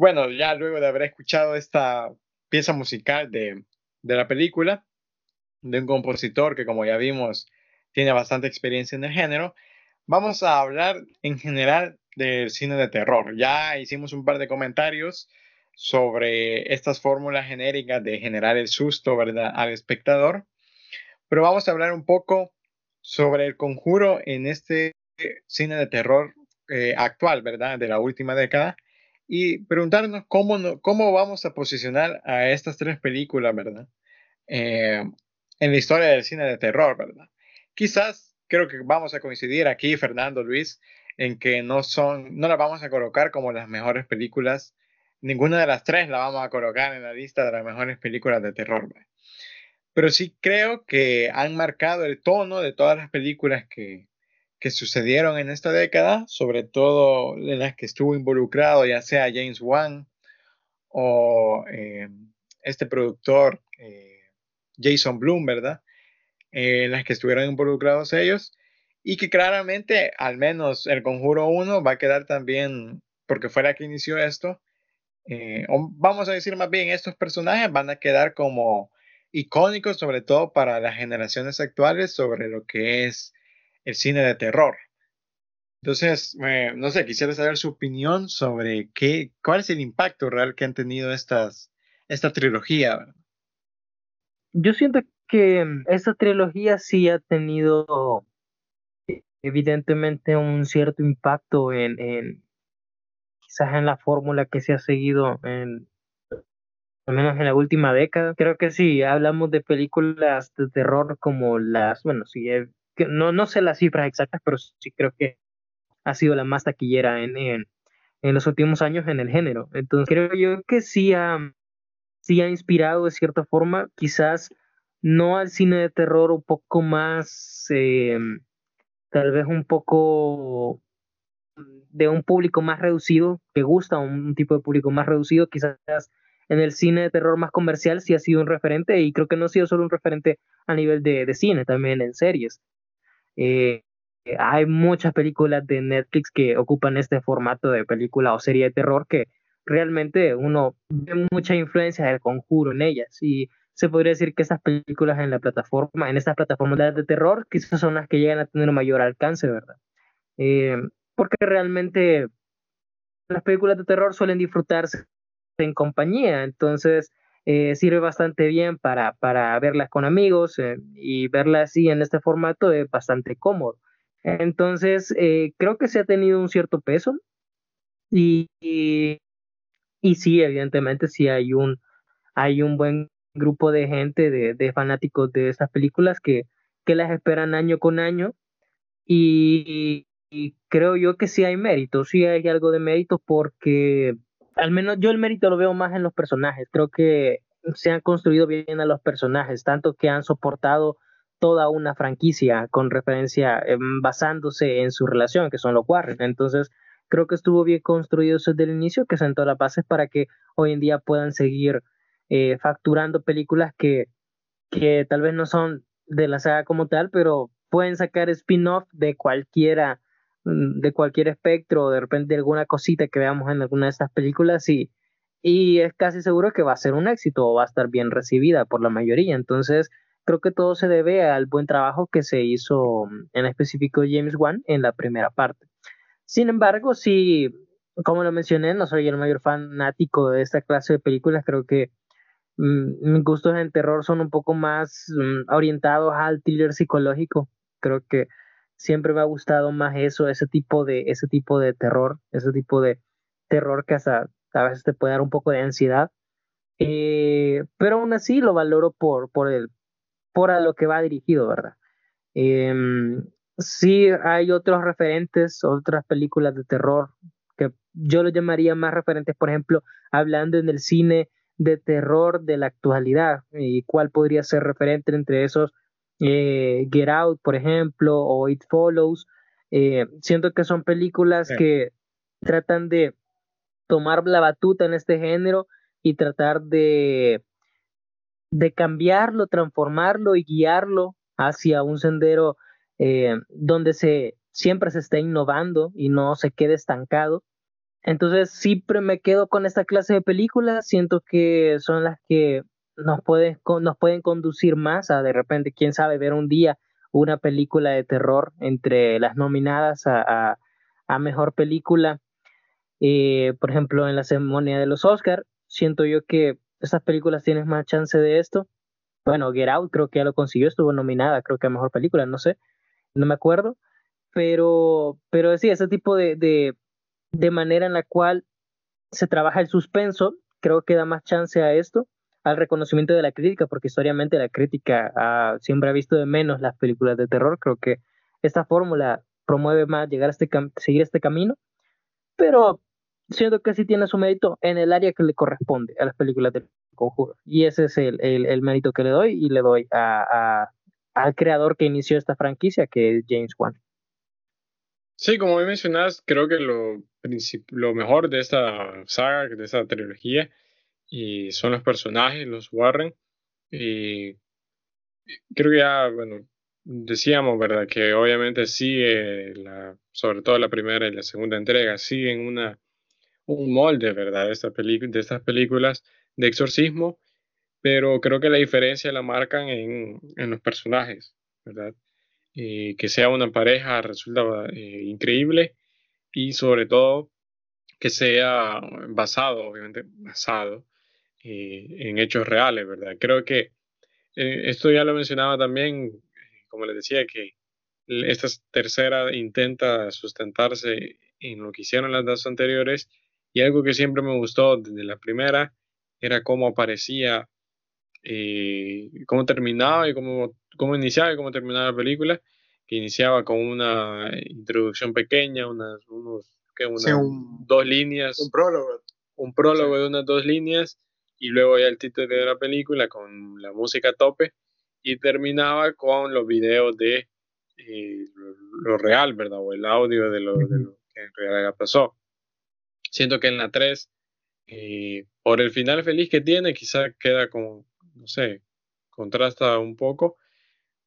Bueno, ya luego de haber escuchado esta pieza musical de, la película, de un compositor que como ya vimos tiene bastante experiencia en el género, vamos a hablar en general del cine de terror. Ya hicimos un par de comentarios sobre estas fórmulas genéricas de generar el susto ¿verdad? al espectador, pero vamos a hablar un poco sobre el conjuro en este cine de terror eh, actual, ¿verdad? De la última década y preguntarnos cómo, cómo vamos a posicionar a estas tres películas, ¿verdad? Eh, en la historia del cine de terror, ¿verdad? Quizás creo que vamos a coincidir aquí, Fernando Luis, en que no son, no las vamos a colocar como las mejores películas. Ninguna de las tres la vamos a colocar en la lista de las mejores películas de terror. Pero sí creo que han marcado el tono de todas las películas que, que sucedieron en esta década, sobre todo en las que estuvo involucrado ya sea James Wan o eh, este productor eh, Jason Bloom, ¿verdad? Eh, en las que estuvieron involucrados ellos y que claramente al menos el Conjuro 1 va a quedar también, porque fue la que inició esto, vamos a decir más bien, estos personajes van a quedar como icónicos, sobre todo para las generaciones actuales, sobre lo que es el cine de terror. Entonces, no sé, quisiera saber su opinión sobre qué, cuál es el impacto real que han tenido estas, esta trilogía. Yo siento que esta trilogía sí ha tenido evidentemente un cierto impacto en, en quizás en la fórmula que se ha seguido en al menos en la última década. Creo que sí, hablamos de películas de terror como las, bueno, sí, no, no sé las cifras exactas, pero sí creo que ha sido la más taquillera en, en, en los últimos años en el género. Entonces creo yo que sí ha, sí ha inspirado de cierta forma, quizás no al cine de terror un poco más, eh, tal vez un poco de un público más reducido, que gusta un tipo de público más reducido, quizás en el cine de terror más comercial sí ha sido un referente y creo que no ha sido solo un referente a nivel de, de cine, también en series. Eh, hay muchas películas de Netflix que ocupan este formato de película o serie de terror que realmente uno ve mucha influencia del conjuro en ellas y se podría decir que estas películas en la plataforma, en estas plataformas de terror, quizás son las que llegan a tener mayor alcance, ¿verdad? Eh, porque realmente las películas de terror suelen disfrutarse en compañía, entonces eh, sirve bastante bien para, para verlas con amigos eh, y verlas así en este formato es bastante cómodo. Entonces, creo que se ha tenido un cierto peso y, y, y sí, evidentemente, sí hay un, hay un buen grupo de gente, de, fanáticos de estas películas que, que las esperan año con año y, creo yo que sí hay mérito, sí hay algo de mérito porque al menos yo el mérito lo veo más en los personajes, creo que se han construido bien a los personajes, tanto que han soportado toda una franquicia con referencia em, basándose en su relación, que son los Warren. Entonces, creo que estuvo bien construido desde el inicio, que sentó las bases para que hoy en día puedan seguir eh, facturando películas que, que tal vez no son de la saga como tal, pero pueden sacar spin-off de cualquiera, de cualquier espectro, o de repente alguna cosita que veamos en alguna de estas películas y, y es casi seguro que va a ser un éxito o va a estar bien recibida por la mayoría. Entonces, creo que todo se debe al buen trabajo que se hizo mm, en específico James Wan en la primera parte. Sin embargo, sí, como lo mencioné, no soy el mayor fanático de esta clase de películas, creo que Mm, mis gustos en terror son un poco más mm, orientados al thriller psicológico. Creo que siempre me ha gustado más eso, ese tipo de, ese tipo de terror, ese tipo de terror que hasta a veces te puede dar un poco de ansiedad. Eh, pero aún así lo valoro por, por, el, por a lo que va dirigido, ¿verdad? Em, sí hay otros referentes, otras películas de terror que yo lo llamaría más referentes, por ejemplo, hablando en el cine de terror de la actualidad y cuál podría ser referente entre esos eh, Get Out, por ejemplo, o It Follows. Eh, siento que son películas que tratan de tomar la batuta en este género y tratar de, de cambiarlo, transformarlo y guiarlo hacia un sendero eh, donde se siempre se esté innovando y no se quede estancado. Entonces siempre me quedo con esta clase de películas, siento que son las que nos, pueden, nos pueden conducir más a de repente, quién sabe, ver un día una película de terror entre las nominadas a, a, mejor película. Eh, por ejemplo, en la ceremonia de los Oscars, siento yo que estas películas tienen más chance de esto. Bueno, Get Out creo que ya lo consiguió, estuvo nominada, creo que a mejor película, no sé, no me acuerdo. Pero, pero sí, ese tipo de, de manera en la cual se trabaja el suspenso, creo que da más chance a esto, al reconocimiento de la crítica, porque historiamente la crítica siempre ha visto de menos las películas de terror. Creo que esta fórmula promueve más llegar a este seguir este camino, pero siento que sí tiene su mérito en el área que le corresponde a las películas del conjuro. Y ese es el, el, mérito que le doy y le doy a, al creador que inició esta franquicia, que es James Wan. Sí, como mencionas, creo que lo, lo mejor de esta saga, de esta trilogía, y son los personajes, los Warren. Y creo que ya, bueno, decíamos, ¿verdad? Que obviamente sigue, la, sobre todo la primera y la segunda entrega, siguen una, un molde, ¿verdad? De, esta de estas películas de exorcismo, pero creo que la diferencia la marcan en, en los personajes, ¿verdad? Que sea una pareja resulta eh, increíble y sobre todo que sea basado, obviamente basado eh, en hechos reales, ¿verdad? Creo que esto ya lo mencionaba también, como les decía, que esta tercera intenta sustentarse en lo que hicieron las dos anteriores y algo que siempre me gustó desde la primera era cómo aparecía, eh, cómo terminaba y cómo, cómo iniciaba y cómo terminaba la película, que iniciaba con una introducción pequeña, unas, unos, dos líneas. Un prólogo. Un prólogo de unas dos líneas y luego ya el título de la película con la música a tope y terminaba con los videos de eh, lo, real, ¿verdad? O el audio de lo, de lo que en realidad pasó. Siento que en la 3, eh, por el final feliz que tiene, quizá queda como, no sé, contrasta un poco,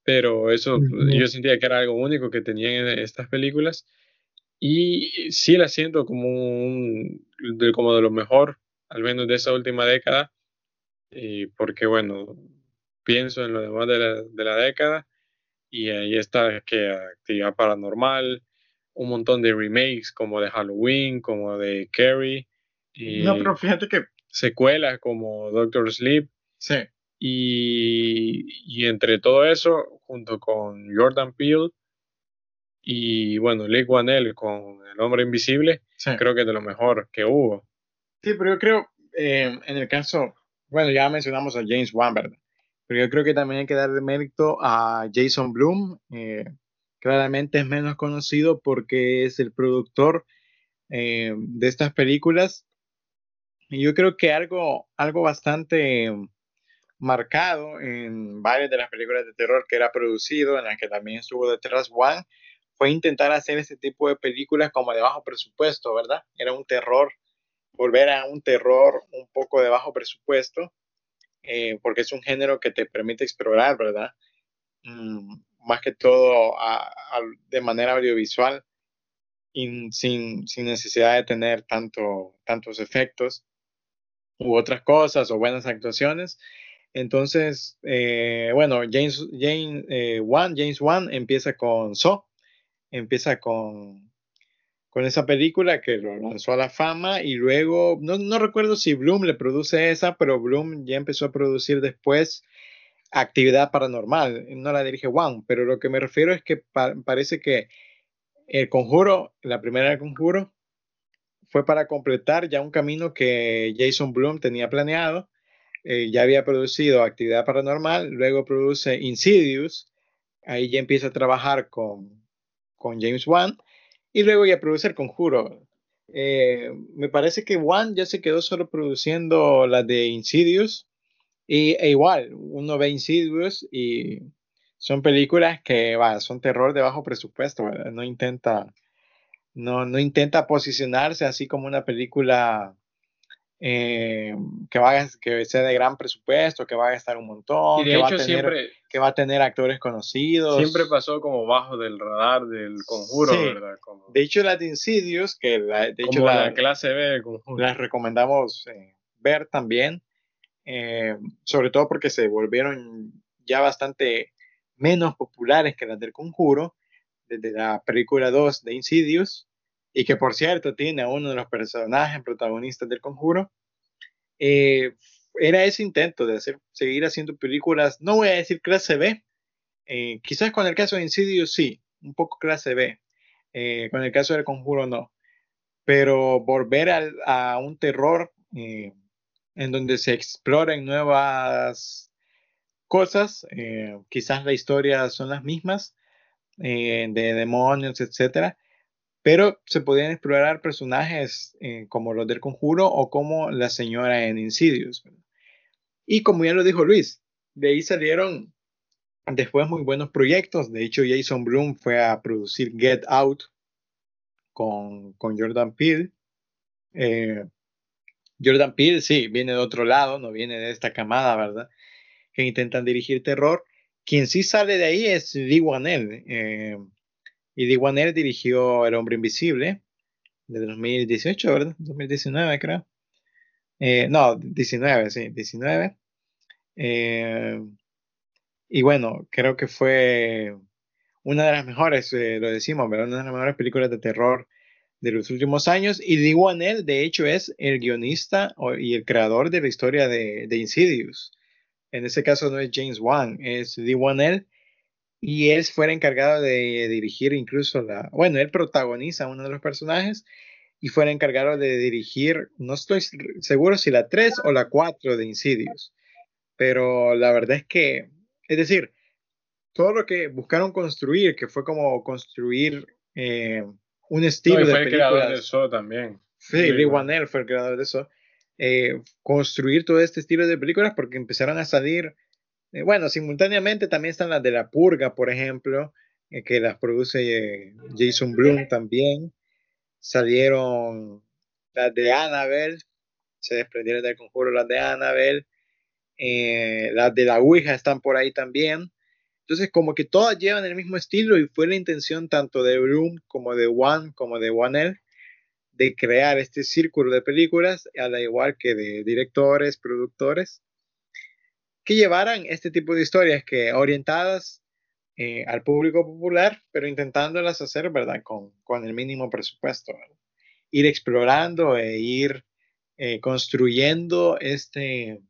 pero eso yo sentía que era algo único que tenían estas películas y sí la siento como un, de, como de lo mejor, al menos de esa última década, y porque bueno, pienso en lo demás de la, de la década y ahí está que actividad paranormal, un montón de remakes como de Halloween, como de Carrie. Y no, pero fíjate que... Secuelas como Doctor Sleep. Sí. Y, y entre todo eso, junto con Jordan Peele y bueno, Lee Wanell con El Hombre Invisible, creo que es de lo mejor que hubo. Sí, pero yo creo, eh, en el caso, bueno, ya mencionamos a James Wan, ¿verdad? Pero yo creo que también hay que darle mérito a Jason Bloom. Eh, claramente es menos conocido porque es el productor eh, de estas películas. Y yo creo que algo, algo bastante marcado en varias de las películas de terror que era producido, en las que también estuvo detrás One, fue intentar hacer ese tipo de películas como de bajo presupuesto, ¿verdad? Era un terror, volver a un terror un poco de bajo presupuesto, eh, porque es un género que te permite explorar, ¿verdad? Mm, más que todo de manera audiovisual sin, sin, necesidad de tener tanto, tantos efectos u otras cosas o buenas actuaciones. Entonces, eh, bueno, James, James, eh, Wan, James Wan empieza con So, empieza con, con esa película que lo lanzó a la fama y luego, no, no recuerdo si Bloom le produce esa, pero Bloom ya empezó a producir después actividad paranormal, no la dirige Wang, pero lo que me refiero es que parece que el conjuro, la primera del conjuro, fue para completar ya un camino que Jason Bloom tenía planeado. Eh, ya había producido actividad paranormal, luego produce Insidious, ahí ya empieza a trabajar con, con James Wan, y luego ya produce el conjuro. Eh, me parece que Wan ya se quedó solo produciendo la de Insidious, y e igual, uno ve Insidious y son películas que va, son terror de bajo presupuesto, no intenta no, no intenta posicionarse así como una película eh, que va que sea de gran presupuesto, que va a gastar un montón, que, va a tener, siempre, que va a tener actores conocidos. Siempre pasó como bajo del radar del conjuro, ¿verdad? De hecho, la de Insidious, que la, de hecho la, clase B del conjuro. Las recomendamos eh, ver también. Eh, sobre todo porque se volvieron ya bastante menos populares que las del Conjuro, desde la película 2 de Insidious, y que por cierto tiene a uno de los personajes protagonistas del Conjuro, eh, era ese intento de hacer, seguir haciendo películas, no voy a decir clase B, eh, quizás con el caso de Insidious sí, un poco clase B, con el caso del Conjuro no, pero volver a, a un terror en donde se exploren nuevas cosas, eh, quizás la historia son las mismas, eh, de demonios, etcétera, pero se podían explorar personajes eh, como los del conjuro o como la señora en Insidious. Y como ya lo dijo Luis, de ahí salieron después muy buenos proyectos. De hecho, Jason Bloom fue a producir Get Out con, con Jordan Peele. Jordan Peele, sí, viene de otro lado, no viene de esta camada, ¿verdad? Que intentan dirigir terror. Quien sí sale de ahí es Lee Wanell. Eh, y Lee Wanell dirigió El Hombre Invisible, de 2018, ¿verdad? 2019, creo. Eh, no, 19, sí, 19. Eh, y bueno, creo que fue una de las mejores, lo decimos, ¿verdad? Una de las mejores películas de terror de los últimos años. Y Lee Wanell, de hecho, es el guionista y el creador de la historia de, de Insidious. En ese caso no es James Wan, es Lee Wanell. Y él fue encargado de dirigir incluso la... Bueno, él protagoniza uno de los personajes y fue el encargado de dirigir, no estoy seguro si la 3 o la 4 de Insidious, pero la verdad es que, es decir, todo lo que buscaron construir, que fue como construir eh, un estilo no, de fue el creador de eso también. Sí, Lee Wanell fue el creador de eso. Eh, construir todo este estilo de películas porque empezaron a salir, eh, bueno, simultáneamente también están las de La Purga, por ejemplo, eh, que las produce Jason Blum también. Salieron las de Annabelle, se desprendieron del conjuro las de Annabelle. las de la Ouija están por ahí también. Entonces, como que todas llevan el mismo estilo y fue la intención tanto de Bloom como de One, como de Wanell, de crear este círculo de películas, al igual que de directores, productores, que llevaran este tipo de historias que orientadas eh, al público popular, pero intentándolas hacer, ¿verdad? Con, con el mínimo presupuesto. Ir explorando e ir eh, construyendo este,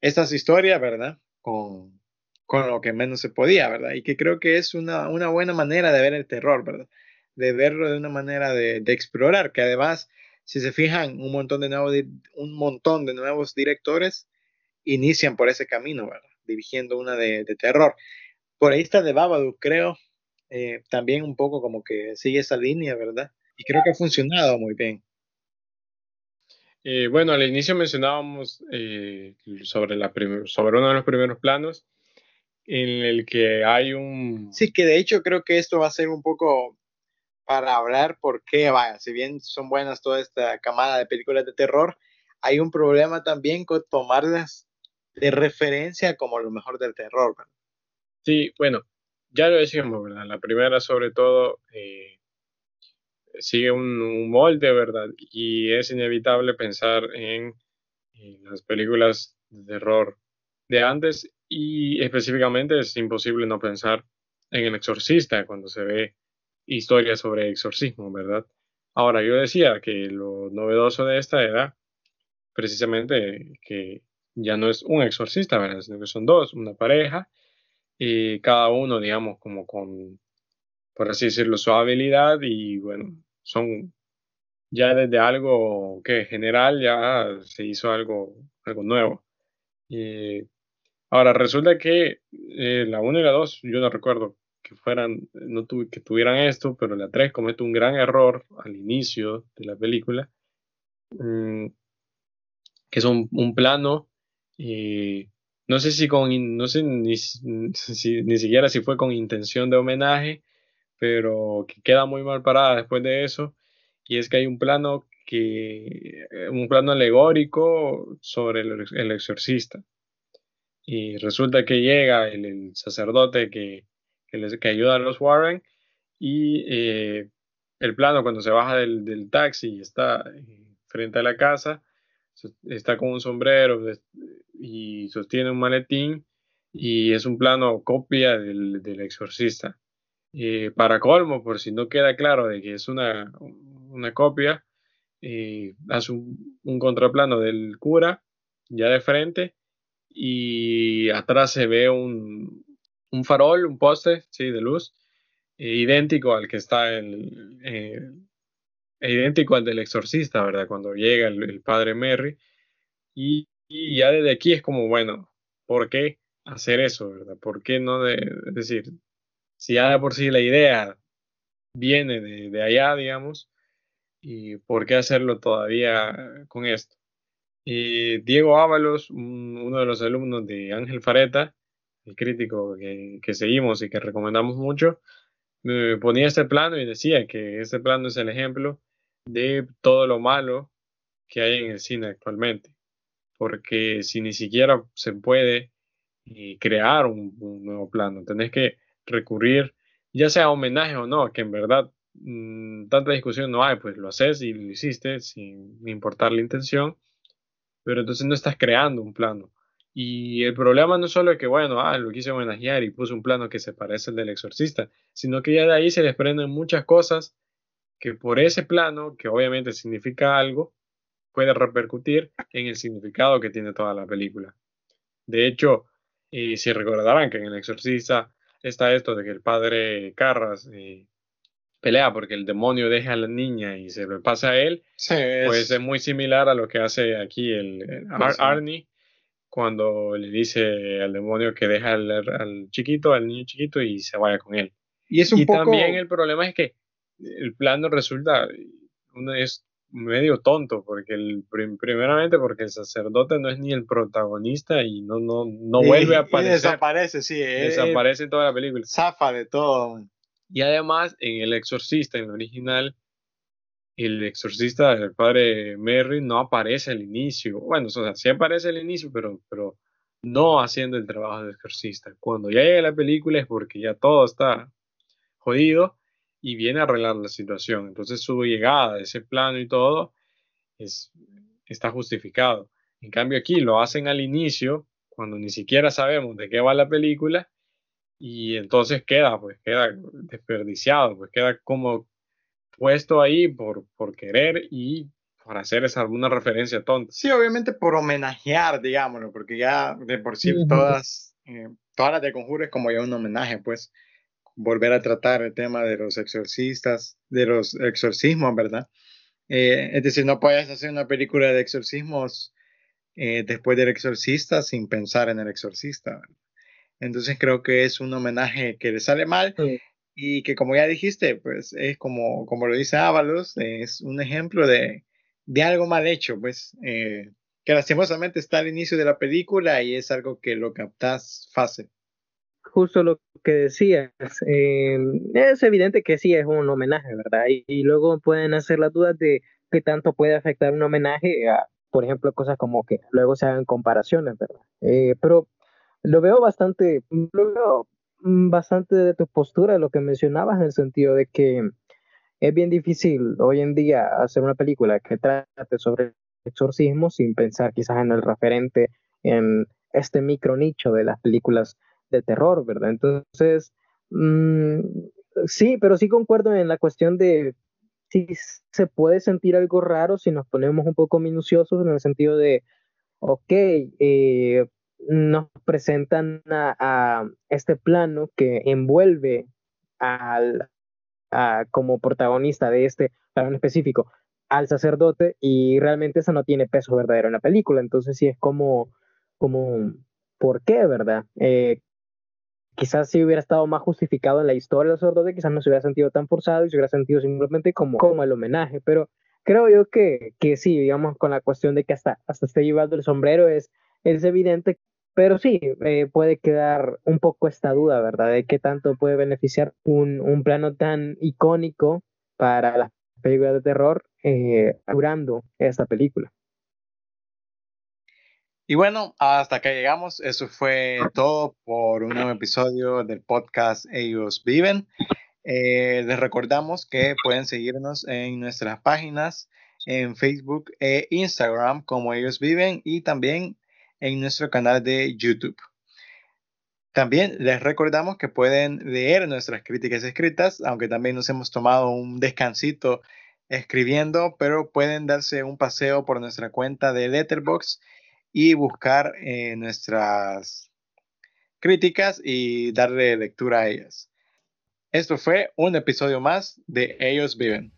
estas historias, ¿verdad? Con, con lo que menos se podía, ¿verdad? Y que creo que es una, una buena manera de ver el terror, ¿verdad? De verlo de una manera de, de explorar, que además, si se fijan, un montón de nuevos, un montón de nuevos directores inician por ese camino, ¿verdad? Dirigiendo una de, de terror. Por ahí está de Babadook, creo, eh, también un poco como que sigue esa línea, ¿verdad? Y creo que ha funcionado muy bien. Eh, bueno, al inicio mencionábamos eh, sobre, la sobre uno de los primeros planos en el que hay un... Sí, que de hecho creo que esto va a ser un poco para hablar por qué, vaya, si bien son buenas toda esta camada de películas de terror, hay un problema también con tomarlas de referencia como lo mejor del terror. ¿verdad? Sí, bueno, ya lo decíamos, ¿verdad? La primera sobre todo eh, sigue un, molde, ¿verdad? Y es inevitable pensar en, en las películas de terror de antes y específicamente es imposible no pensar en el exorcista cuando se ve historias sobre exorcismo, ¿verdad? Ahora, yo decía que lo novedoso de esta era precisamente que ya no es un exorcista, ¿verdad? Sino que son dos, una pareja, y cada uno, digamos, como con, por así decirlo, su habilidad y bueno, son ya desde algo que general ya se hizo algo, algo nuevo. Y Ahora, resulta que eh, la 1 y la 2, yo no recuerdo que fueran, no tuve, que tuvieran esto, pero la 3 comete un gran error al inicio de la película, mmm, que es un, un plano, eh, no sé si con, no sé ni, [laughs] si, ni siquiera si fue con intención de homenaje, pero que queda muy mal parada después de eso, y es que hay un plano que, un plano alegórico sobre el, exorcista. Y resulta que llega el, el sacerdote que, que, les, que, ayuda a los Warren y eh, el plano cuando se baja del, del taxi y está eh, frente a la casa, está con un sombrero y sostiene un maletín y es un plano copia del, del exorcista. Eh, para colmo, por si no queda claro de que es una, una copia, eh, hace un, un contraplano del cura ya de frente y atrás se ve un, un farol, un poste sí, de luz, eh, idéntico al que está el, eh, idéntico al del exorcista, ¿verdad? Cuando llega el, el padre Merry. Y, y, ya desde aquí es como, bueno, ¿por qué hacer eso, verdad? ¿Por qué no de, decir, si ya de por sí la idea viene de, de allá, digamos, y por qué hacerlo todavía con esto? Y Diego Ábalos, un, uno de los alumnos de Ángel Fareta, el crítico que, que, seguimos y que recomendamos mucho, me ponía este plano y decía que este plano es el ejemplo de todo lo malo que hay en el cine actualmente. Porque si ni siquiera se puede eh, crear un, nuevo plano, tenés que recurrir, ya sea a homenaje o no, que en verdad mmm, tanta discusión no hay, pues lo haces y lo hiciste sin importar la intención pero entonces no estás creando un plano. Y el problema no solo es que, bueno, ah, lo quise homenajear y puse un plano que se parece al del exorcista, sino que ya de ahí se desprenden muchas cosas que por ese plano, que obviamente significa algo, puede repercutir en el significado que tiene toda la película. De hecho, eh, si recordarán que en el exorcista está esto de que el padre Carras eh, pelea porque el demonio deja a la niña y se le pasa a él, pues es muy similar a lo que hace aquí el, Arnie cuando le dice al demonio que deja al, chiquito, al niño chiquito y se vaya con él. Y, es un también el problema es que el plano resulta, uno es medio tonto, porque el, primeramente porque el sacerdote no es ni el protagonista y no, no, no vuelve a aparecer. desaparece, sí. Desaparece en toda la película. Zafa de todo. Y además, en El Exorcista, en el original, el exorcista del padre Merry no aparece al inicio. Bueno, o sea, sí aparece al inicio, pero, pero no haciendo el trabajo de exorcista. Cuando ya llega la película es porque ya todo está jodido y viene a arreglar la situación. Entonces su llegada, ese plano y todo, es, está justificado. En cambio aquí lo hacen al inicio, cuando ni siquiera sabemos de qué va la película, y entonces queda, pues queda desperdiciado, pues queda como puesto ahí por, por querer y por hacer esa alguna referencia tonta. Sí, obviamente por homenajear, digámoslo, porque ya de por sí todas, eh, todas las de Conjuro es como ya un homenaje, pues volver a tratar el tema de los exorcistas, de los exorcismos, ¿verdad? Eh, es decir, no puedes hacer una película de exorcismos eh, después del exorcista sin pensar en el exorcista. Entonces creo que es un homenaje que le sale mal y que como ya dijiste, pues es como, como lo dice Ábalos, es un ejemplo de, de algo mal hecho, pues eh, que lastimosamente está al inicio de la película y es algo que lo captas fácil justo lo que decías, eh, es evidente que sí es un homenaje, ¿verdad? Y, luego pueden hacer las dudas de qué tanto puede afectar un homenaje a, por ejemplo, cosas como que luego se hagan comparaciones, ¿verdad? Eh, pero lo veo bastante, lo veo bastante de tu postura, lo que mencionabas, en el sentido de que es bien difícil hoy en día hacer una película que trate sobre exorcismo sin pensar quizás en el referente, en este micro nicho de las películas de terror, ¿verdad? Entonces, mm, sí, pero sí concuerdo en la cuestión de si se puede sentir algo raro si nos ponemos un poco minuciosos en el sentido de, ok, eh, nos presentan a, este plano que envuelve al, como protagonista de este plano específico al sacerdote y realmente eso no tiene peso verdadero en la película. Entonces sí es como, como ¿por qué, verdad? Eh, quizás si hubiera estado más justificado en la historia del sacerdote, quizás no se hubiera sentido tan forzado y se hubiera sentido simplemente como, como el homenaje, pero creo yo que, que sí, digamos, con la cuestión de que hasta, hasta esté llevando el sombrero es, es evidente, pero sí, eh, puede quedar un poco esta duda, ¿verdad? De qué tanto puede beneficiar un, un plano tan icónico para las películas de terror eh, durando esta película. Y bueno, hasta acá llegamos. Eso fue todo por un nuevo episodio del podcast Ellos Viven. Eh, les recordamos que pueden seguirnos en nuestras páginas en Facebook e Instagram como Ellos Viven y también en nuestro canal de YouTube. También les recordamos que pueden leer nuestras críticas escritas, aunque también nos hemos tomado un descansito escribiendo, pero pueden darse un paseo por nuestra cuenta de Letterboxd y buscar eh, nuestras críticas y darle lectura a ellas. Esto fue un episodio más de Ellos Viven.